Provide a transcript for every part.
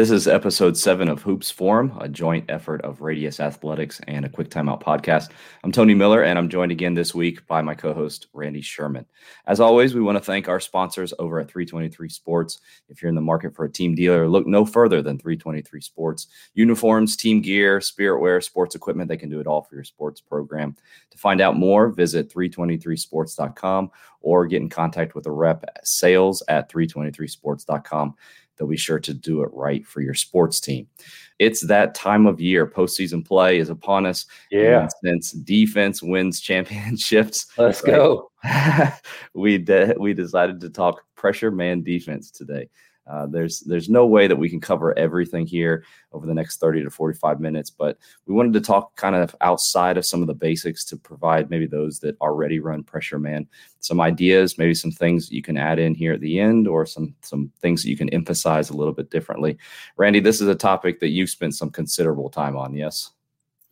This is episode seven of Hoops Forum, a joint effort of Radius Athletics and a Quick Timeout podcast. I'm Tony Miller, and I'm joined again this week by my co host, Randy Sherman. As always, we want to thank our sponsors over at 323 Sports. If you're in the market for a team dealer, look no further than 323 Sports. Uniforms, team gear, spirit wear, sports equipment, they can do it all for your sports program. To find out more, visit 323sports.com or get in contact with a rep at sales at 323sports.com they'll be sure to do it right for your sports team. It's that time of year. Postseason play is upon us. Yeah. since defense wins championships, let's right? go. we de- we decided to talk pressure man defense today. Uh, there's there's no way that we can cover everything here over the next 30 to 45 minutes, but we wanted to talk kind of outside of some of the basics to provide maybe those that already run pressure man some ideas, maybe some things you can add in here at the end, or some some things that you can emphasize a little bit differently. Randy, this is a topic that you've spent some considerable time on. Yes.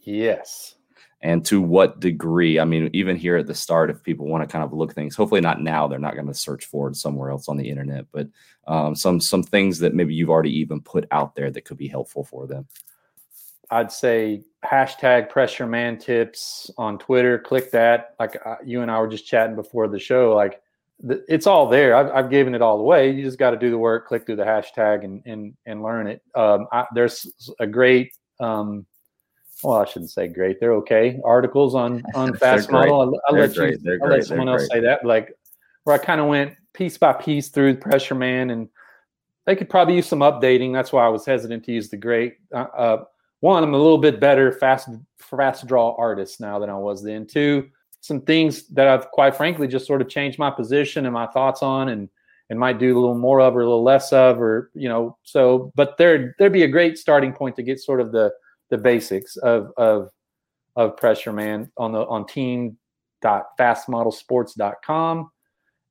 Yes and to what degree i mean even here at the start if people want to kind of look things hopefully not now they're not going to search for it somewhere else on the internet but um, some some things that maybe you've already even put out there that could be helpful for them. I'd say hashtag pressure man tips on twitter click that. Like uh, you and i were just chatting before the show like it's all there. I've, I've, given it all away you just got to do the work click through the hashtag and and, and learn it. Um, I, there's a great um, well, I shouldn't say great. They're okay. Articles on on fast model. I'll, I'll let you. I'll let someone else say that. Like where I kind of went piece by piece through the pressure man, and they could probably use some updating. That's why I was hesitant to use the great. Uh, uh, one, I'm a little bit better fast fast draw artist now than I was then. Two, some things that I've quite frankly just sort of changed my position and my thoughts on, and and might do a little more of or a little less of, or you know. So, but there there'd be a great starting point to get sort of the the basics of of of pressure man on the on team.fastmodelsports.com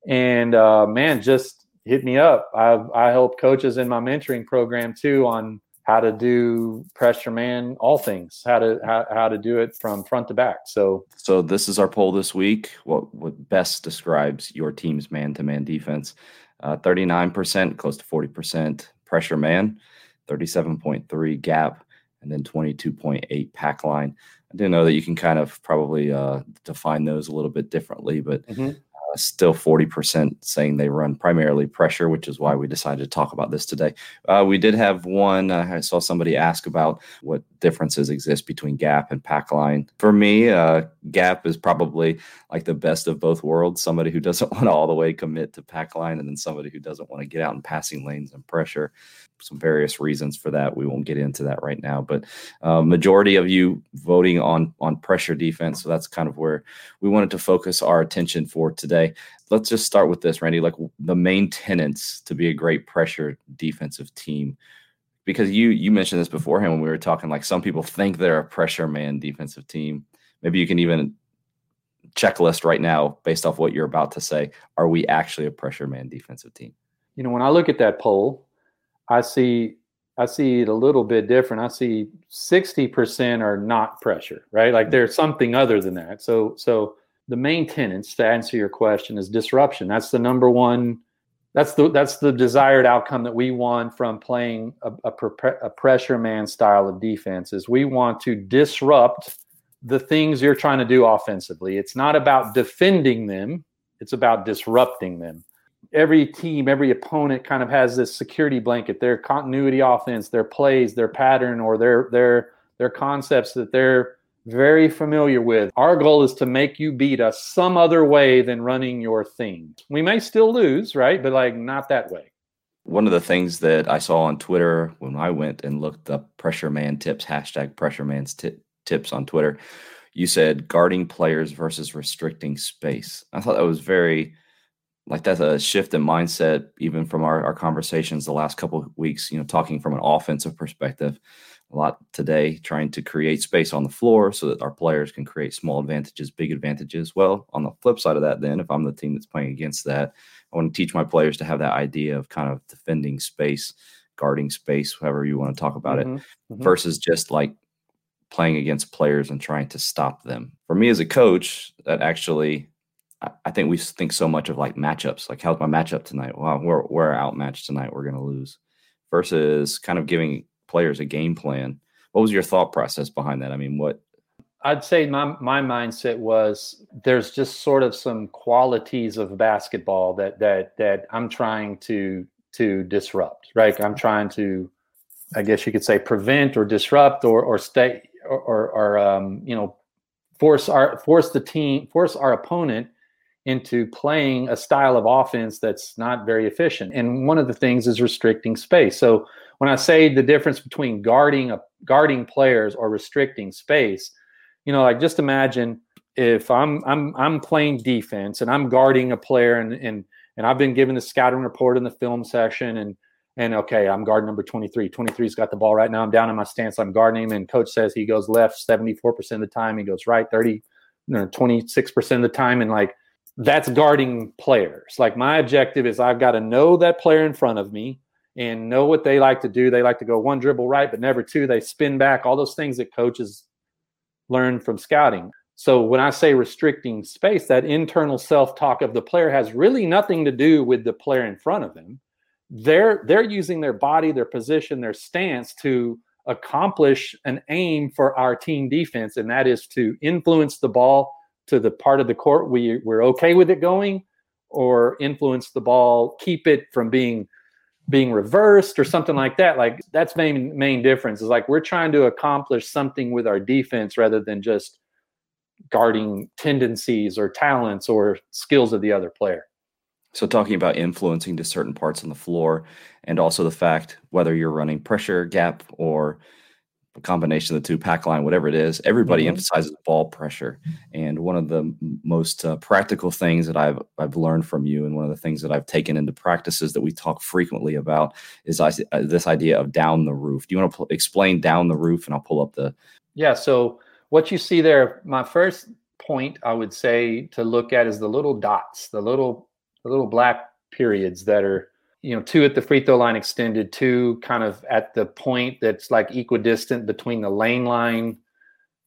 and uh, man just hit me up. I i help coaches in my mentoring program too on how to do pressure man all things how to how, how to do it from front to back. So so this is our poll this week. What what best describes your team's man-to-man defense? Uh, 39% close to 40% pressure man 37.3 gap and then 22.8 pack line. I do know that you can kind of probably uh, define those a little bit differently, but mm-hmm. uh, still 40% saying they run primarily pressure, which is why we decided to talk about this today. Uh, we did have one, uh, I saw somebody ask about what differences exist between gap and pack line. For me, uh, gap is probably like the best of both worlds somebody who doesn't want to all the way commit to pack line, and then somebody who doesn't want to get out in passing lanes and pressure some various reasons for that. We won't get into that right now, but uh, majority of you voting on on pressure defense. So that's kind of where we wanted to focus our attention for today. Let's just start with this, Randy. Like the main tenants to be a great pressure defensive team, because you you mentioned this beforehand when we were talking. Like some people think they're a pressure man defensive team. Maybe you can even checklist right now based off what you're about to say. Are we actually a pressure man defensive team? You know, when I look at that poll, I see I see it a little bit different. I see 60% are not pressure, right? Like mm-hmm. there's something other than that. So so the main tenants to answer your question is disruption. That's the number one that's the that's the desired outcome that we want from playing a, a, a pressure man style of defense is we want to disrupt the things you're trying to do offensively. It's not about defending them, it's about disrupting them every team, every opponent kind of has this security blanket, their continuity offense, their plays, their pattern, or their their their concepts that they're very familiar with. Our goal is to make you beat us some other way than running your thing. We may still lose, right? But like not that way. One of the things that I saw on Twitter when I went and looked up pressure man tips, hashtag pressure man's t- tips on Twitter, you said guarding players versus restricting space. I thought that was very like that's a shift in mindset even from our, our conversations the last couple of weeks you know talking from an offensive perspective a lot today trying to create space on the floor so that our players can create small advantages big advantages well on the flip side of that then if i'm the team that's playing against that i want to teach my players to have that idea of kind of defending space guarding space however you want to talk about mm-hmm. it mm-hmm. versus just like playing against players and trying to stop them for me as a coach that actually I think we think so much of like matchups. Like, how's my matchup tonight? Well, we're we're outmatched tonight. We're gonna lose. versus kind of giving players a game plan. What was your thought process behind that? I mean, what I'd say my my mindset was there's just sort of some qualities of basketball that that that I'm trying to to disrupt. Right, I'm trying to, I guess you could say, prevent or disrupt or or stay or or, or um, you know force our force the team force our opponent into playing a style of offense that's not very efficient. And one of the things is restricting space. So when I say the difference between guarding a guarding players or restricting space you know, like just imagine if I'm I'm I'm playing defense and I'm guarding a player and and and I've been given the scouting report in the film section and and okay, I'm guard number 23. 23's got the ball right now. I'm down in my stance. I'm guarding him, and coach says he goes left 74% of the time. He goes right 30, you know, 26% of the time. And like that's guarding players. Like my objective is I've got to know that player in front of me and know what they like to do. They like to go one dribble right, but never two. They spin back, all those things that coaches learn from scouting. So when I say restricting space, that internal self-talk of the player has really nothing to do with the player in front of them. They're they're using their body, their position, their stance to accomplish an aim for our team defense, and that is to influence the ball to the part of the court we, we're okay with it going, or influence the ball, keep it from being being reversed or something like that like that's main main difference is like we're trying to accomplish something with our defense rather than just guarding tendencies or talents or skills of the other player. So talking about influencing to certain parts on the floor and also the fact whether you're running pressure gap or a combination of the two pack line, whatever it is, everybody mm-hmm. emphasizes ball pressure. And one of the most uh, practical things that I've I've learned from you, and one of the things that I've taken into practices that we talk frequently about, is I, uh, this idea of down the roof. Do you want to pl- explain down the roof? And I'll pull up the. Yeah. So what you see there, my first point I would say to look at is the little dots, the little the little black periods that are you know, two at the free throw line extended, two kind of at the point that's like equidistant between the lane line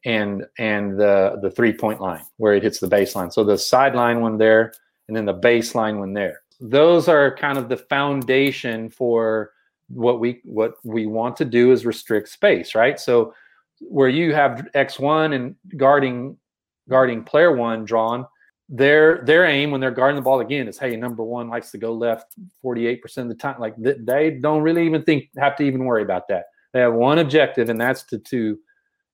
and and the the three point line where it hits the baseline. So the sideline one there, and then the baseline one there. Those are kind of the foundation for what we what we want to do is restrict space, right? So where you have X one and guarding guarding player one drawn, their their aim when they're guarding the ball again is hey number one likes to go left 48% of the time. Like they don't really even think have to even worry about that. They have one objective and that's to to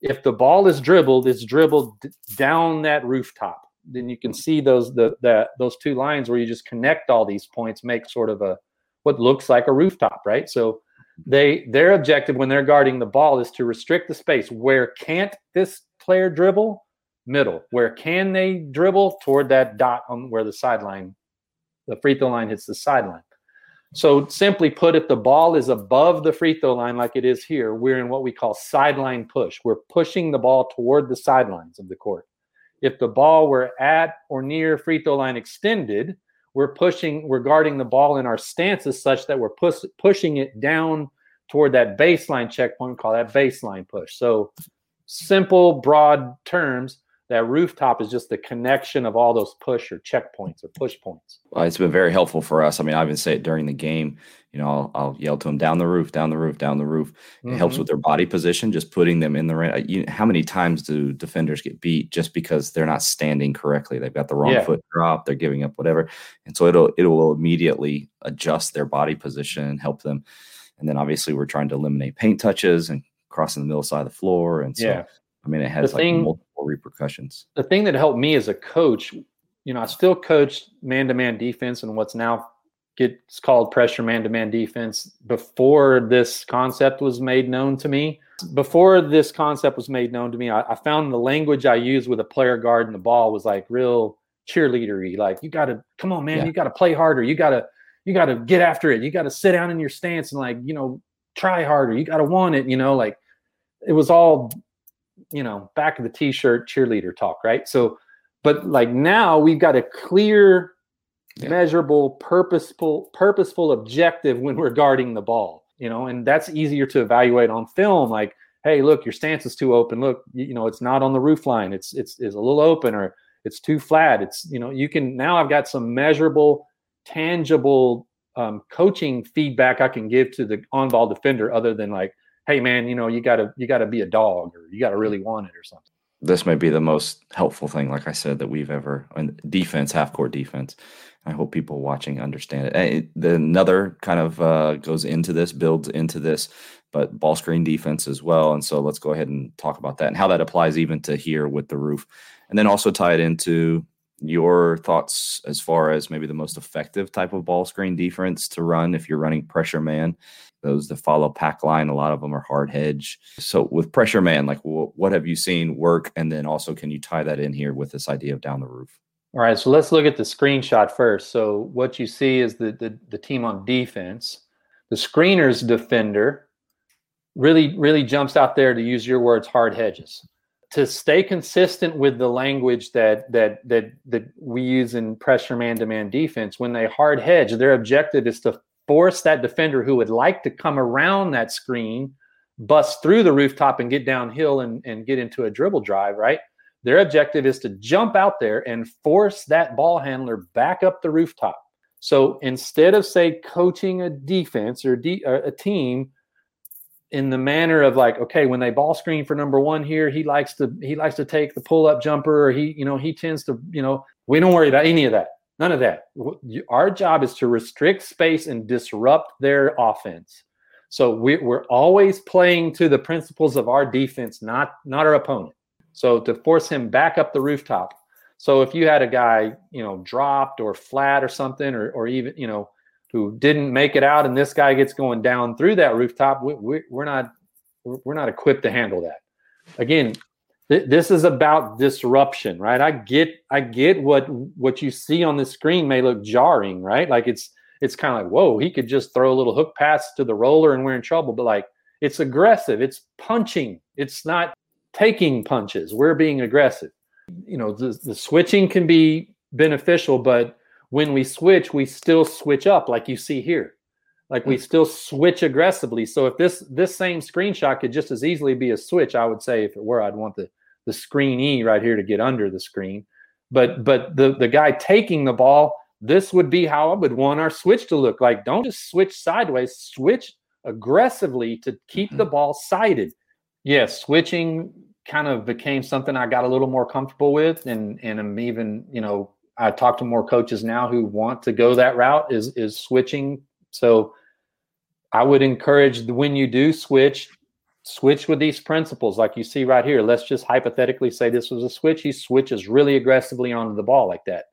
if the ball is dribbled it's dribbled down that rooftop. Then you can see those the that those two lines where you just connect all these points make sort of a what looks like a rooftop right? So they their objective when they're guarding the ball is to restrict the space. Where can't this player dribble middle. Where can they dribble toward that dot on where the sideline, the free throw line hits the sideline. So simply put, if the ball is above the free throw line like it is here, we're in what we call sideline push. We're pushing the ball toward the sidelines of the court. If the ball were at or near free throw line extended, we're pushing, we're guarding the ball in our stances such that we're push, pushing it down toward that baseline checkpoint, call that baseline push. So simple, broad terms, that rooftop is just the connection of all those push or checkpoints or push points. Well, it's been very helpful for us. I mean, I even say it during the game. You know, I'll, I'll yell to them down the roof, down the roof, down the roof. It mm-hmm. helps with their body position, just putting them in the right. You, how many times do defenders get beat just because they're not standing correctly? They've got the wrong yeah. foot drop, they're giving up whatever, and so it'll it will immediately adjust their body position and help them. And then obviously we're trying to eliminate paint touches and crossing the middle side of the floor, and so. Yeah I mean, it has the like thing, multiple repercussions. The thing that helped me as a coach, you know, I still coached man-to-man defense and what's now gets called pressure man-to-man defense before this concept was made known to me. Before this concept was made known to me, I, I found the language I used with a player guarding the ball was like real cheerleadery. Like, you got to come on, man, yeah. you got to play harder. You got to you got to get after it. You got to sit down in your stance and like, you know, try harder. You got to want it. You know, like it was all you know, back of the t-shirt cheerleader talk, right? So, but like now we've got a clear, yeah. measurable, purposeful, purposeful objective when we're guarding the ball, you know, and that's easier to evaluate on film. Like, hey, look, your stance is too open. Look, you, know, it's not on the roof line. It's it's it's a little open or it's too flat. It's you know, you can now I've got some measurable, tangible um, coaching feedback I can give to the on-ball defender other than like, hey man, you know, you gotta you gotta be a dog or you gotta really want it or something. This may be the most helpful thing, like I said, that we've ever in defense, half court defense. I hope people watching understand it. it the, another kind of uh, goes into this, builds into this, but ball screen defense as well. And so let's go ahead and talk about that and how that applies even to here with the roof, and then also tie it into your thoughts as far as maybe the most effective type of ball screen defense to run if you're running pressure man those that follow pack line a lot of them are hard hedge. So with pressure man like what have you seen work? And then also can you tie that in here with this idea of down the roof? All right so let's look at the screenshot first. So what you see is the the, the team on defense. The screeners defender really really jumps out there to use your words hard hedges. To stay consistent with the language that that that that we use in pressure man-to-man defense when they hard hedge their objective is to force that defender who would like to come around that screen bust through the rooftop and get downhill and, and get into a dribble drive right? Their objective is to jump out there and force that ball handler back up the rooftop. So instead of say coaching a defense or de- uh, a team in the manner of like okay when they ball screen for number one here he likes to he likes to take the pull up jumper or he you know he tends to you know we don't worry about any of that none of that. Our job is to restrict space and disrupt their offense. So we, we're always playing to the principles of our defense not not our opponent. So to force him back up the rooftop. So if you had a guy you know dropped or flat or something or, or even you know who didn't make it out, and this guy gets going down through that rooftop, we, we, we're not we're not equipped to handle that. Again, th- this is about disruption, right? I get I get what what you see on the screen may look jarring, right? Like it's it's kind of like whoa, he could just throw a little hook pass to the roller and we're in trouble, but like it's aggressive, it's punching, it's not taking punches. We're being aggressive. You know, the, the switching can be beneficial, but when we switch, we still switch up like you see here. Like we hmm. still switch aggressively. So if this this same screenshot could just as easily be a switch, I would say if it were, I'd want the the screen E right here to get under the screen. But but the the guy taking the ball, this would be how I would want our switch to look like. Don't just switch sideways, switch aggressively to keep mm-hmm. the ball sighted. Yes, yeah, switching kind of became something I got a little more comfortable with and and I'm even, you know, I talk to more coaches now who want to go that route is is switching. So I would encourage when you do switch, switch with these principles like you see right here. Let's just hypothetically say this was a switch. He switches really aggressively onto the ball like that.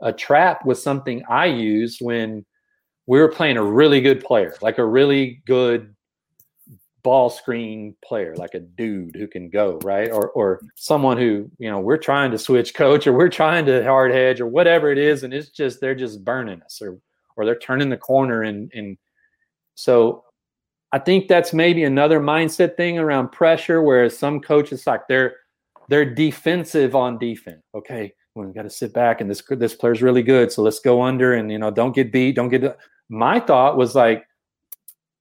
A trap was something I used when we were playing a really good player, like a really good ball screen player, like a dude who can go, right? Or or someone who, you know, we're trying to switch coach or we're trying to hard hedge or whatever it is, and it's just they're just burning us or or they're turning the corner and and so I think that's maybe another mindset thing around pressure, whereas some coaches like they're they're defensive on defense. Okay, we got to sit back and this this player's really good, so let's go under and you know don't get beat, don't get. My thought was like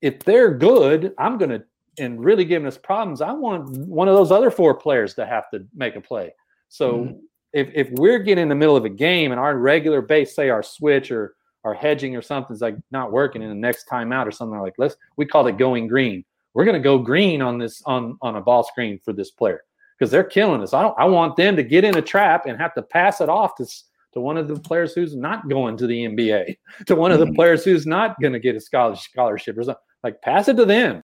if they're good, I'm going to, and really giving us problems, I want one of those other four players to have to make a play. So mm-hmm. if, if we're getting in the middle of a game and our regular base, say our switch or our hedging or something's like not working in the next timeout or something like let's we call it going green. We're going to go green on this on on a ball screen for this player because they're killing us. I don't I want them to get in a trap and have to pass it off to to one of the players who's not going to the NBA, to one of the mm-hmm. players who's not going to get a scholarship or something. Like pass it to them.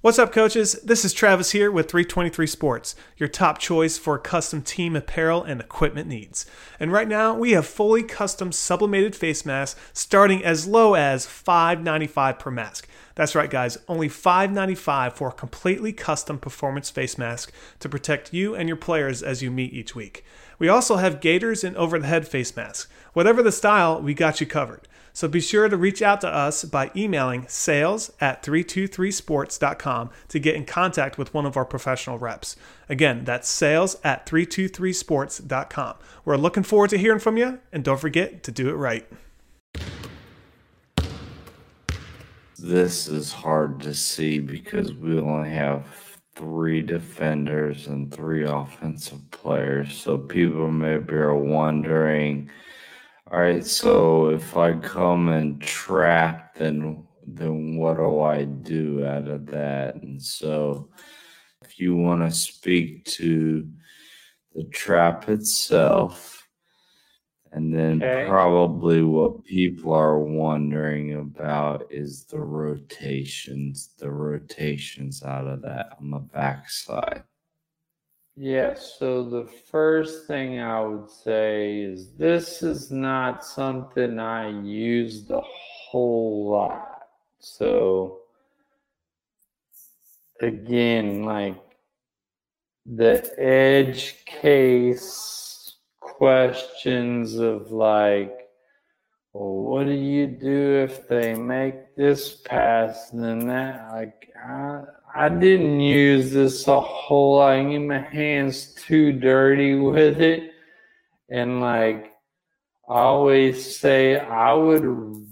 What's up, coaches? This is Travis here with 323 Sports, your top choice for custom team apparel and equipment needs. And right now, we have fully custom sublimated face masks starting as low as $5.95 per mask. That's right, guys, only $5.95 for a completely custom performance face mask to protect you and your players as you meet each week. We also have gaiters and over the head face masks. Whatever the style, we got you covered. So be sure to reach out to us by emailing sales at 323sports.com to get in contact with one of our professional reps. Again, that's sales at 323sports.com. We're looking forward to hearing from you, and don't forget to do it right. This is hard to see because we only have three defenders and three offensive players. So people maybe are wondering All right, so if I come and trap, then then what do I do out of that? And so, if you want to speak to the trap itself, and then Okay. probably what people are wondering about is the rotations, the rotations out of that on the backside. Yes. So the first thing I would say is this is not something I used a whole lot. So again, like the edge case questions of like, well, what do you do if they make this pass and then that? Like, I, I didn't use this a whole lot. I get my hands too dirty with it. And like, I always say, I would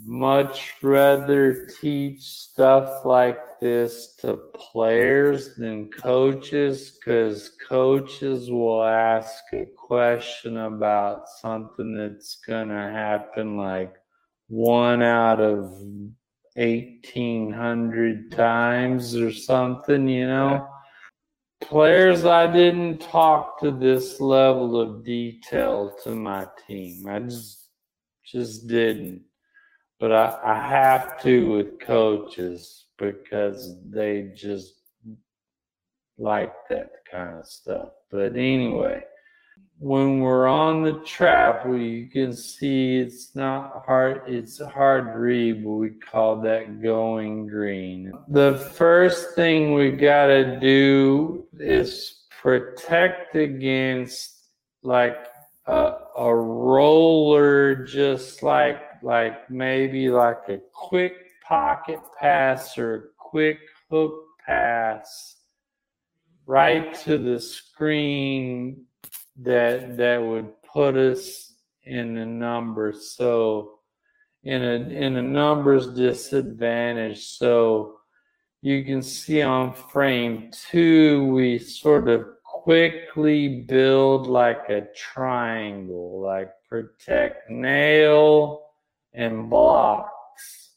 much rather teach stuff like this to players than coaches because coaches will ask a question about something that's going to happen like one out of 1800 times or something, you know. Players, I didn't talk to this level of detail to my team. I just just didn't. But I, I have to with coaches because they just like that kind of stuff. But anyway, when we're on the trap, we can see it's not hard. It's hard to read, but we call that going green. The first thing we got to do is protect against like a, a roller, just like like maybe like a quick pocket pass or a quick hook pass right to the screen that that would put us in a number so in a in a numbers disadvantage. So you can see on frame two we sort of quickly build like a triangle like protect nail and blocks.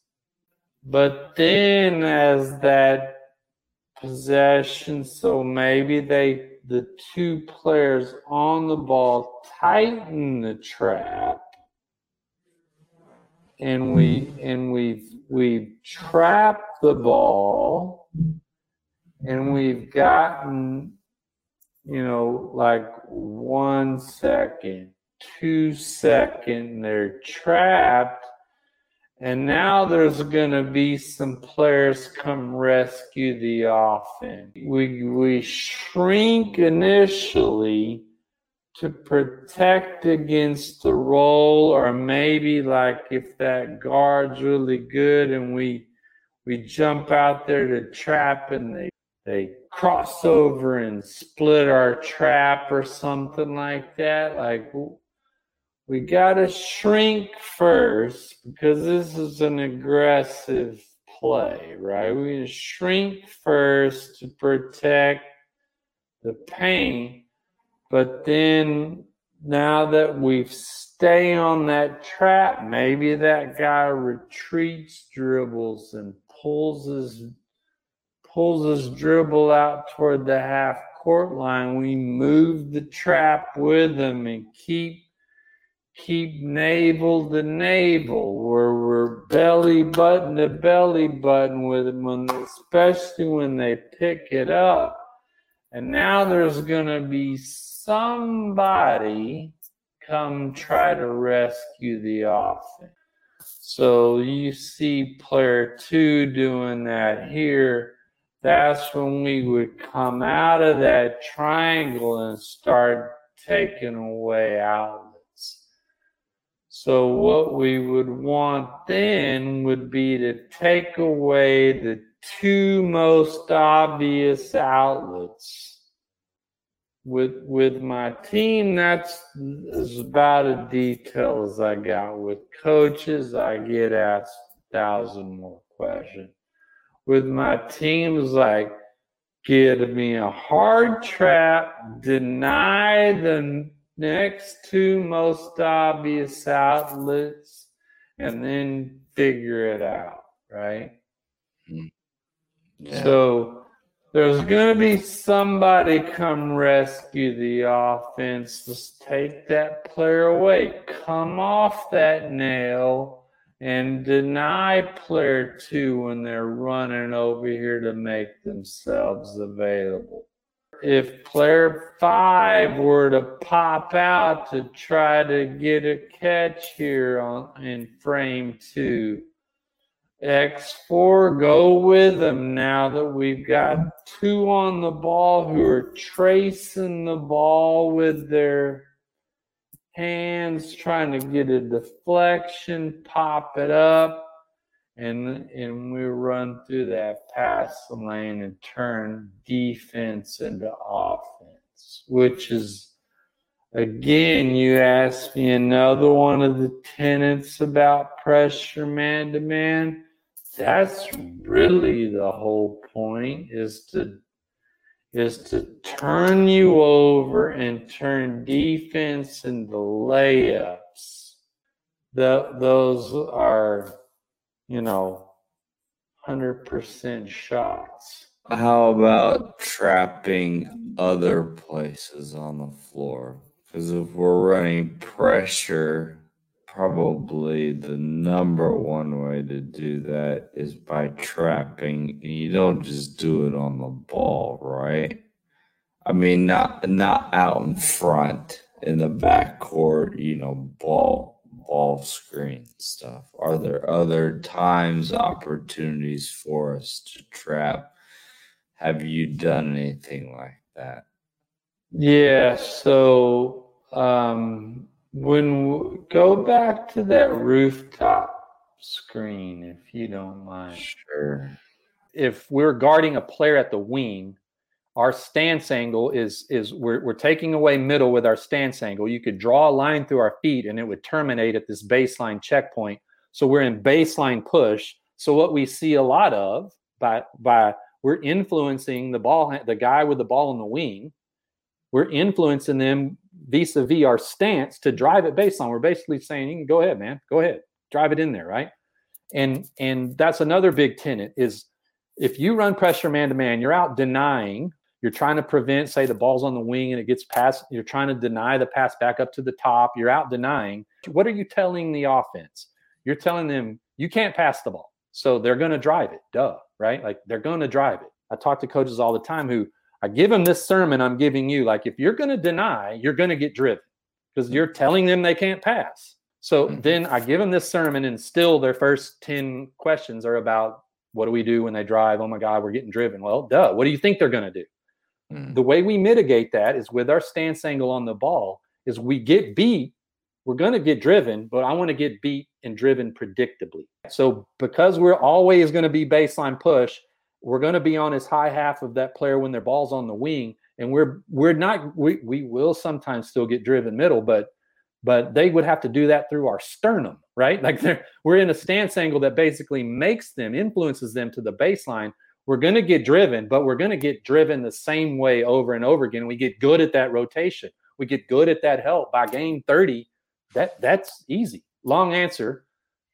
But then as that possession so maybe they the two players on the ball tighten the trap. And we and we we trap the ball. And we've gotten you know like one second two second they're trapped and now there's going to be some players come rescue the offense. We, we shrink initially to protect against the roll, or maybe like if that guard's really good and we we jump out there to trap and they they cross over and split our trap or something like that. Like we got to shrink first because this is an aggressive play, right? We shrink first to protect the paint, but then now that we've stay on that trap, maybe that guy retreats, dribbles, and pulls his pulls his dribble out toward the half court line. We move the trap with him and keep keep navel to navel, where we're belly button to belly button with them, when, especially when they pick it up. And now there's going to be somebody come try to rescue the offense. So you see player two doing that here. That's when we would come out of that triangle and start taking away outlets. So what we would want then would be to take away the two most obvious outlets. With with my team, that's as about a detail as I got. With coaches, I get asked a thousand more questions. With my teams, like give me a hard trap, deny the next two most obvious outlets and then figure it out, right? Hmm. Yeah. So there's going to be somebody come rescue the offense. Just take that player away. Come off that nail and deny player two when they're running over here to make themselves available. If player five were to pop out to try to get a catch here on in frame two, X4, go with them now that we've got two on the ball who are tracing the ball with their hands, trying to get a deflection, pop it up, and, and we run through that pass lane and turn defense into offense, which is, again, you asked me another one of the tenets about pressure man to man that's really the whole point is to is to turn you over and turn defense into layups. The, those are, you know, 100% shots. How about trapping other places on the floor? Because if we're running pressure probably the number one way to do that is by trapping. You don't just do it on the ball, right? I mean, not not out in front in the back court, you know, ball ball screen stuff. Are there other times, opportunities for us to trap? Have you done anything like that? Yeah. So um, when we go back to that rooftop screen, if you don't mind. Sure. If we're guarding a player at the wing, our stance angle is is we're, we're taking away middle with our stance angle. You could draw a line through our feet and it would terminate at this baseline checkpoint. So we're in baseline push. So what we see a lot of by by we're influencing the ball the guy with the ball in the wing. We're influencing them vis-a-vis our stance to drive it baseline. We're basically saying, go ahead, man, go ahead, drive it in there, right? And and that's another big tenet is if you run pressure man to man, you're out denying. You're trying to prevent, say, the ball's on the wing and it gets passed. You're trying to deny the pass back up to the top. You're out denying. What are you telling the offense? You're telling them you can't pass the ball, so they're going to drive it. Duh, right? Like they're going to drive it. I talk to coaches all the time who I give them this sermon I'm giving you. Like, if you're going to deny, you're going to get driven because you're telling them they can't pass. So mm-hmm. then I give them this sermon, and still their first 10 questions are about what do we do when they drive? Oh my God, we're getting driven. Well, duh. What do you think they're going to do? Mm. The way we mitigate that is with our stance angle on the ball, is we get beat. We're going to get driven, but I want to get beat and driven predictably. So because we're always going to be baseline push, we're going to be on his high half of that player when their ball's on the wing and we're we're not we, we will sometimes still get driven middle but but they would have to do that through our sternum right like we're in a stance angle that basically makes them influences them to the baseline we're going to get driven but we're going to get driven the same way over and over again. We get good at that rotation. We get good at that help by game 30 that that's easy. Long answer.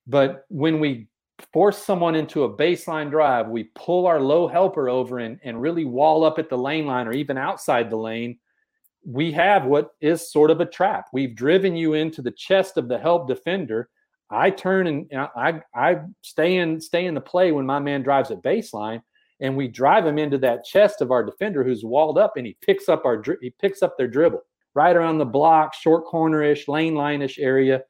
But when we force someone into a baseline drive, we pull our low helper over and, and really wall up at the lane line or even outside the lane, we have what is sort of a trap. We've driven you into the chest of the help defender. I turn and uh, I I stay in stay in the play when my man drives at baseline, and we drive him into that chest of our defender who's walled up, and he picks up our he picks up their dribble right around the block, short cornerish, lane line-ish area.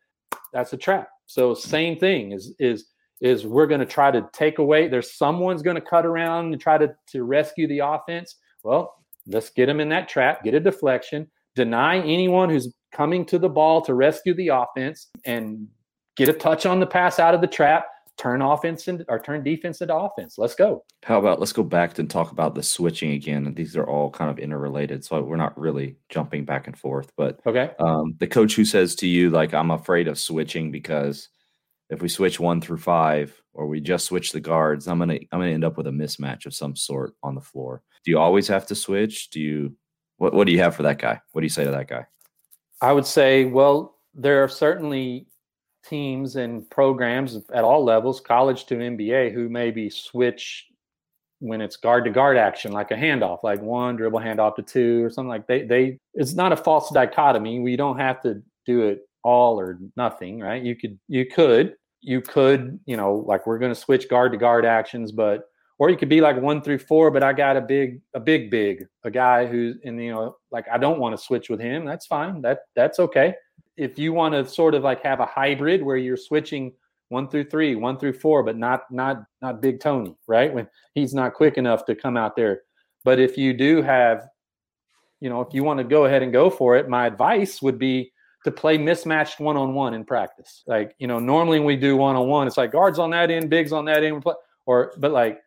That's a trap. So same thing is is is we're going to try to take away there's someone's going to cut around and try to, to rescue the offense well let's get them in that trap get a deflection deny anyone who's coming to the ball to rescue the offense and get a touch on the pass out of the trap turn offense into, or turn defense into offense let's go how about let's go back and talk about the switching again And these are all kind of interrelated so we're not really jumping back and forth but okay um, the coach who says to you like i'm afraid of switching because if we switch one through five or we just switch the guards, I'm gonna I'm gonna end up with a mismatch of some sort on the floor. Do you always have to switch? Do you what what do you have for that guy? What do you say to that guy? I would say, well, there are certainly teams and programs at all levels, college to NBA, who maybe switch when it's guard to guard action, like a handoff, like one dribble handoff to two or something like they they it's not a false dichotomy. We don't have to do it all or nothing, right? You could you could you could, you know, like we're gonna switch guard to guard actions, but or you could be like one through four, but I got a big, a big, big, a guy who's in, you know, like I don't want to switch with him. That's fine. That that's okay. If you want to sort of like have a hybrid where you're switching one through three, one through four, but not not not Big Tony, right? When he's not quick enough to come out there. But if you do have, you know, if you want to go ahead and go for it, my advice would be to play mismatched one on one in practice. Like, you know, normally we do one on one, it's like guards on that end, bigs on that end, or but like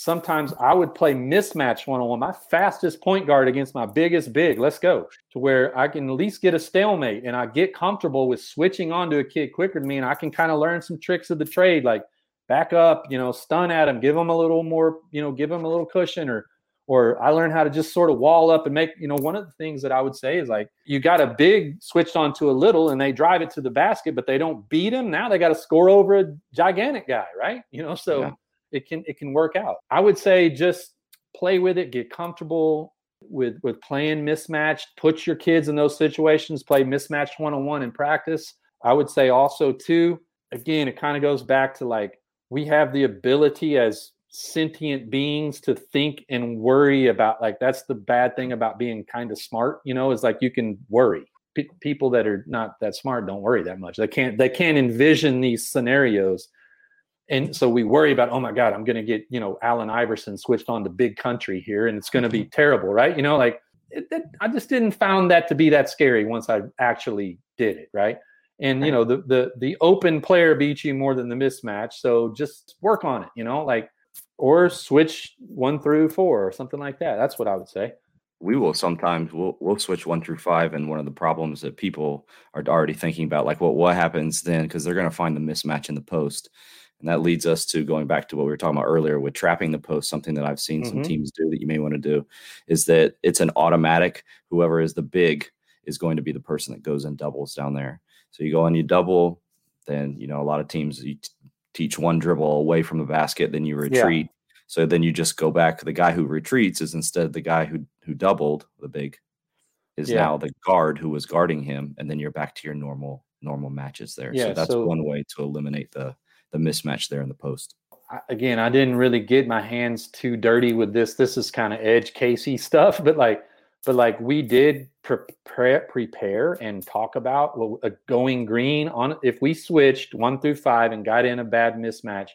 sometimes I would play mismatch one on one, my fastest point guard against my biggest big. Let's go to where I can at least get a stalemate and I get comfortable with switching on to a kid quicker than me. And I can kind of learn some tricks of the trade, like back up, you know, stun at him, give him a little more, you know, give him a little cushion or, or I learned how to just sort of wall up and make, you know, one of the things that I would say is like, you got a big switched onto a little and they drive it to the basket, but they don't beat him. Now they got to score over a gigantic guy, right? You know, so. Yeah it can it can work out. I would say just play with it, get comfortable with with playing mismatched. Put your kids in those situations. Play mismatched one on one in practice. I would say also too. Again, it kind of goes back to like we have the ability as sentient beings to think and worry about like that's the bad thing about being kind of smart you know is like you can worry P- people that are not that smart don't worry that much they can't they can't envision these scenarios and so we worry about oh my god i'm going to get you know allen iverson switched on to big country here and it's going to be mm-hmm. terrible right? You know like it, it, i just didn't found that to be that scary once i actually did it right? And you know the the the open player beats you more than the mismatch so just work on it you know like or switch one through four or something like that. That's what i would say. We will sometimes we'll we'll switch one through five and one of the problems that people are already thinking about like what what happens then? Because they're going to find the mismatch in the post and that leads us to going back to what we were talking about earlier with trapping the post. Something that I've seen mm-hmm. some teams do that you may want to do is that it's an automatic. Whoever is the big is going to be the person that goes and doubles down there. So you go and you double, then you know a lot of teams you t- teach one dribble away from the basket, then you retreat. Yeah. So then you just go back. The guy who retreats is instead the guy who who doubled the big is yeah. now the guard who was guarding him, and then you're back to your normal normal matches there. Yeah, so that's so, one way to eliminate the the mismatch there in the post. Again, I didn't really get my hands too dirty with this. This is kind of edge casey stuff, but like, but like we did prepare, prepare and talk about well, uh, going green on if we switched one through five and got in a bad mismatch.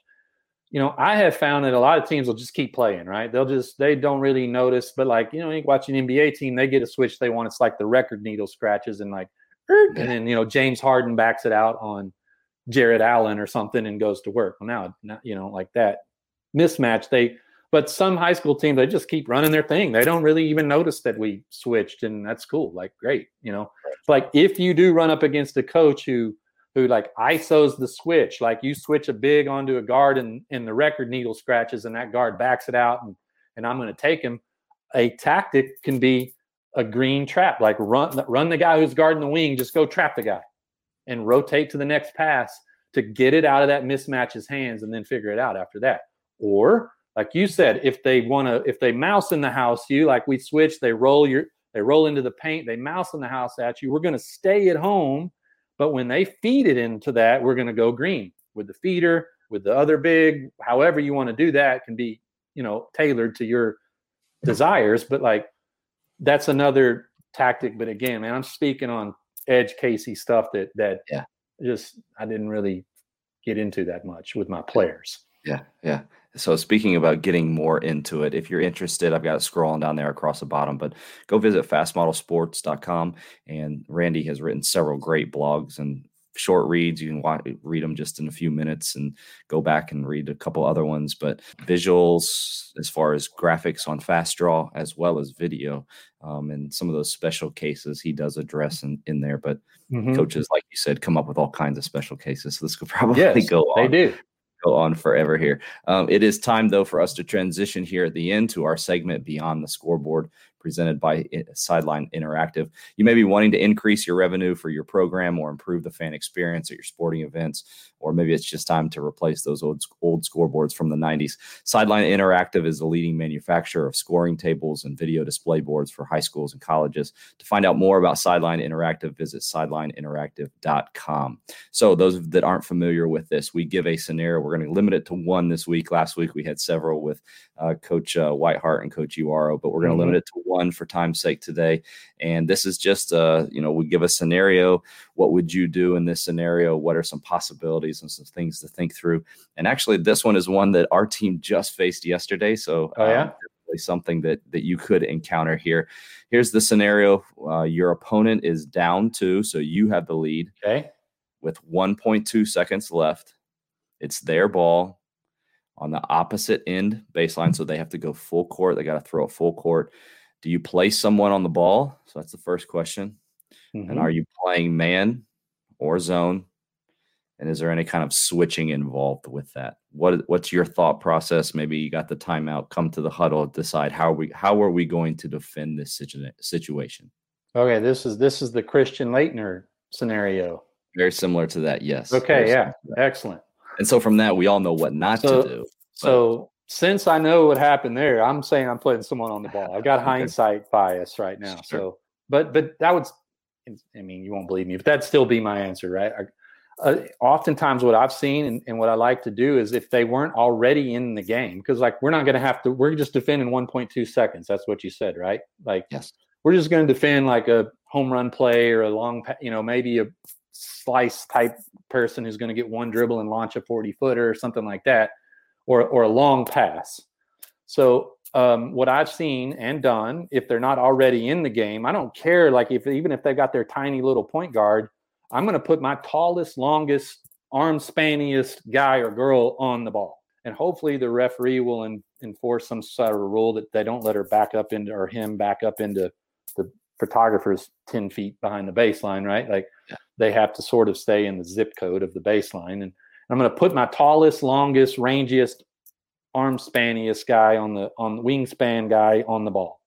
You know, I have found that a lot of teams will just keep playing, right? They'll just they don't really notice, but like you know, you watch an NBA team, they get a switch they want. It's like the record needle scratches and like, and then you know James Harden backs it out on Jarrett Allen or something and goes to work. Well, now, now you know, like that mismatch, they, but some high school teams, they just keep running their thing. They don't really even notice that we switched, and that's cool. Like, great, you know. Like, if you do run up against a coach who, who like ISOs the switch, like you switch a big onto a guard and, and the record needle scratches and that guard backs it out and, and I'm going to take him. A tactic can be a green trap, like run, run the guy who's guarding the wing, just go trap the guy and rotate to the next pass to get it out of that mismatch's hands and then figure it out after that. Or like you said, if they want to, if they mouse in the house, you like we switch, they roll your, they roll into the paint, they mouse in the house at you. We're going to stay at home, but when they feed it into that, we're going to go green with the feeder, with the other big, however you want to do that can be, you know, tailored to your desires. But like that's another tactic. But again, man, I'm speaking on edge casey stuff that that yeah. just i didn't really get into that much with my players. Yeah yeah. So speaking about getting more into it if you're interested i've got it scrolling down there across the bottom but go visit fastmodelsports.com and randy has written several great blogs and short reads. You can watch, read them just in a few minutes and go back and read a couple other ones. But visuals, as far as graphics on Fast Draw, as well as video, um, and some of those special cases he does address in, in there. But mm-hmm. coaches, like you said, come up with all kinds of special cases. So this could probably yes, go on. They do go on forever here. Um, it is time, though, for us to transition here at the end to our segment Beyond the Scoreboard, presented by Sideline Interactive. You may be wanting to increase your revenue for your program or improve the fan experience at your sporting events, or maybe it's just time to replace those old, old scoreboards from the 90s. Sideline Interactive is the leading manufacturer of scoring tables and video display boards for high schools and colleges. To find out more about Sideline Interactive, visit sidelineinteractive.com. So, those that aren't familiar with this, we give a scenario. We're going to limit it to one this week. Last week we had several with uh, Coach uh, Whitehart and Coach Uaro, but we're going to mm-hmm. limit it to one for time's sake today. And this is just, uh, you know, we give a scenario. What would you do in this scenario? What are some possibilities and some things to think through? And actually, this one is one that our team just faced yesterday. So, oh, yeah. Um, something that that you could encounter here. Here's the scenario: uh, your opponent is down two, so you have the lead. Okay. With 1.2 seconds left, it's their ball on the opposite end baseline. So they have to go full court. They got to throw a full court. Do you place someone on the ball? So that's the first question. Mm-hmm. And are you playing man or zone? And is there any kind of switching involved with that? What what's your thought process? Maybe you got the timeout, come to the huddle, decide how are we how are we going to defend this situation? Okay, this is this is the Christian Laettner scenario. Very similar to that, yes. Okay, yeah, excellent. And so from that, we all know what not so, to do. So since I know what happened there, I'm saying I'm putting someone on the ball. I've got hindsight bias right now. Sure. So, but but that would, I mean, you won't believe me, but that'd still be my answer, right? I, uh, oftentimes, what I've seen and, and, what I like to do is if they weren't already in the game, because like we're not going to have to, we're just defending 1.2 seconds. That's what you said, right? Like, yes, we're just going to defend like a home run play or a long, you know, maybe a slice type person who's going to get one dribble and launch a 40 footer or something like that, or, or a long pass. So, um, what I've seen and done, if they're not already in the game, I don't care. Like, if even if they've got their tiny little point guard, I'm going to put my tallest, longest, arm spanniest guy or girl on the ball. And hopefully the referee will in, enforce some sort of rule that they don't let her back up into or him back up into the photographer's 10 feet behind the baseline, right? Like yeah. they have to sort of stay in the zip code of the baseline. And I'm going to put my tallest, longest, rangiest, arm spanniest guy on the on the wingspan guy on the ball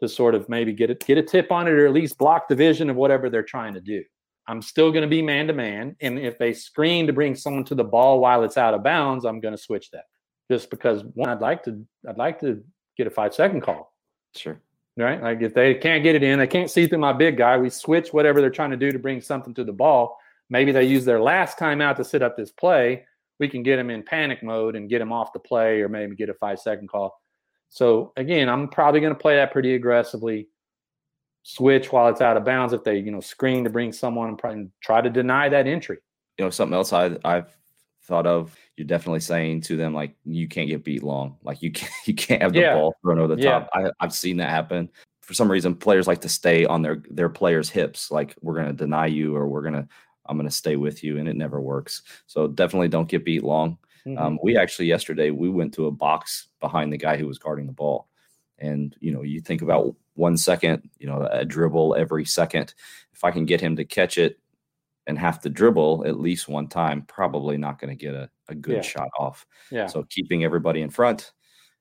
to sort of maybe get it get a tip on it or at least block the vision of whatever they're trying to do. I'm still going to be man to man, and if they screen to bring someone to the ball while it's out of bounds, I'm going to switch that. Just because one, I'd like to I'd like to get a five second call. Sure right? Like if they can't get it in, they can't see through my big guy. We switch whatever they're trying to do to bring something to the ball. Maybe they use their last timeout to set up this play. We can get them in panic mode and get them off the play, or maybe get a five second call. So again, I'm probably going to play that pretty aggressively. Switch while it's out of bounds. If they, you know, screen to bring someone and try to deny that entry. You know, something else I, I've thought of you're definitely saying to them like you can't get beat long like you can't you can't have the yeah. ball thrown over the yeah. top I, i've seen that happen for some reason players like to stay on their their players hips like we're going to deny you or we're going to i'm going to stay with you and it never works so definitely don't get beat long mm-hmm. um, we actually yesterday we went to a box behind the guy who was guarding the ball and you know you think about one second you know a dribble every second if i can get him to catch it and have to dribble at least one time, probably not going to get a, a good yeah. shot off. Yeah. So keeping everybody in front,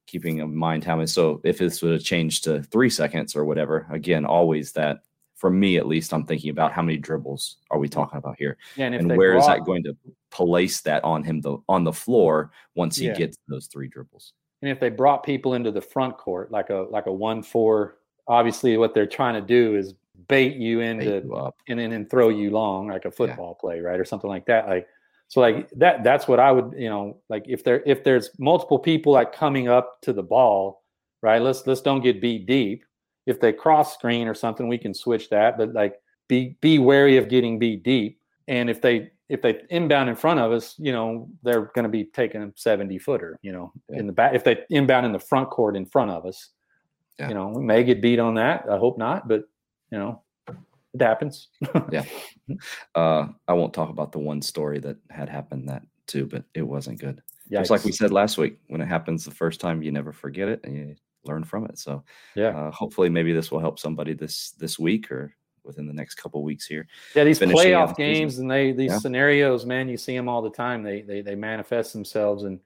keeping in mind how many. So if this would have changed to three seconds or whatever, again, always that for me at least, I'm thinking about how many dribbles are we talking about here, yeah, and, and where is that going to place that on him the, on the floor once he yeah. gets those three dribbles. And if they brought people into the front court like a like a one four, obviously what they're trying to do is bait you into bait you and then and throw you long like a football yeah. play, right, or something like that. Like so, like that. That's what I would, you know, like if there if there's multiple people like coming up to the ball, right? Let's let's don't get beat deep. If they cross screen or something, we can switch that. But like be be wary of getting beat deep. And if they if they inbound in front of us, you know, they're going to be taking a 70 footer, you know, yeah. in the back. If they inbound in the front court in front of us, yeah. you know, we may get beat on that. I hope not, but you know, it happens. yeah. Uh, I won't talk about the one story that had happened that too, but it wasn't good. Yikes. Just like we said last week, when it happens the first time, you never forget it and you learn from it. So yeah, uh, hopefully maybe this will help somebody this this week or within the next couple weeks here. Yeah, these playoff games season. and they these yeah. scenarios, man, you see them all the time. They they they manifest themselves and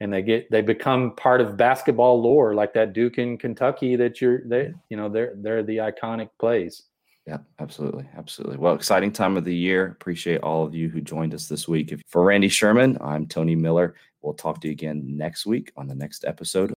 and they get they become part of basketball lore, like that Duke in Kentucky that you're they you know they're they're the iconic plays. Yeah, absolutely. Absolutely. Well, exciting time of the year. Appreciate all of you who joined us this week. For Randy Sherman, I'm Tony Miller. We'll talk to you again next week on the next episode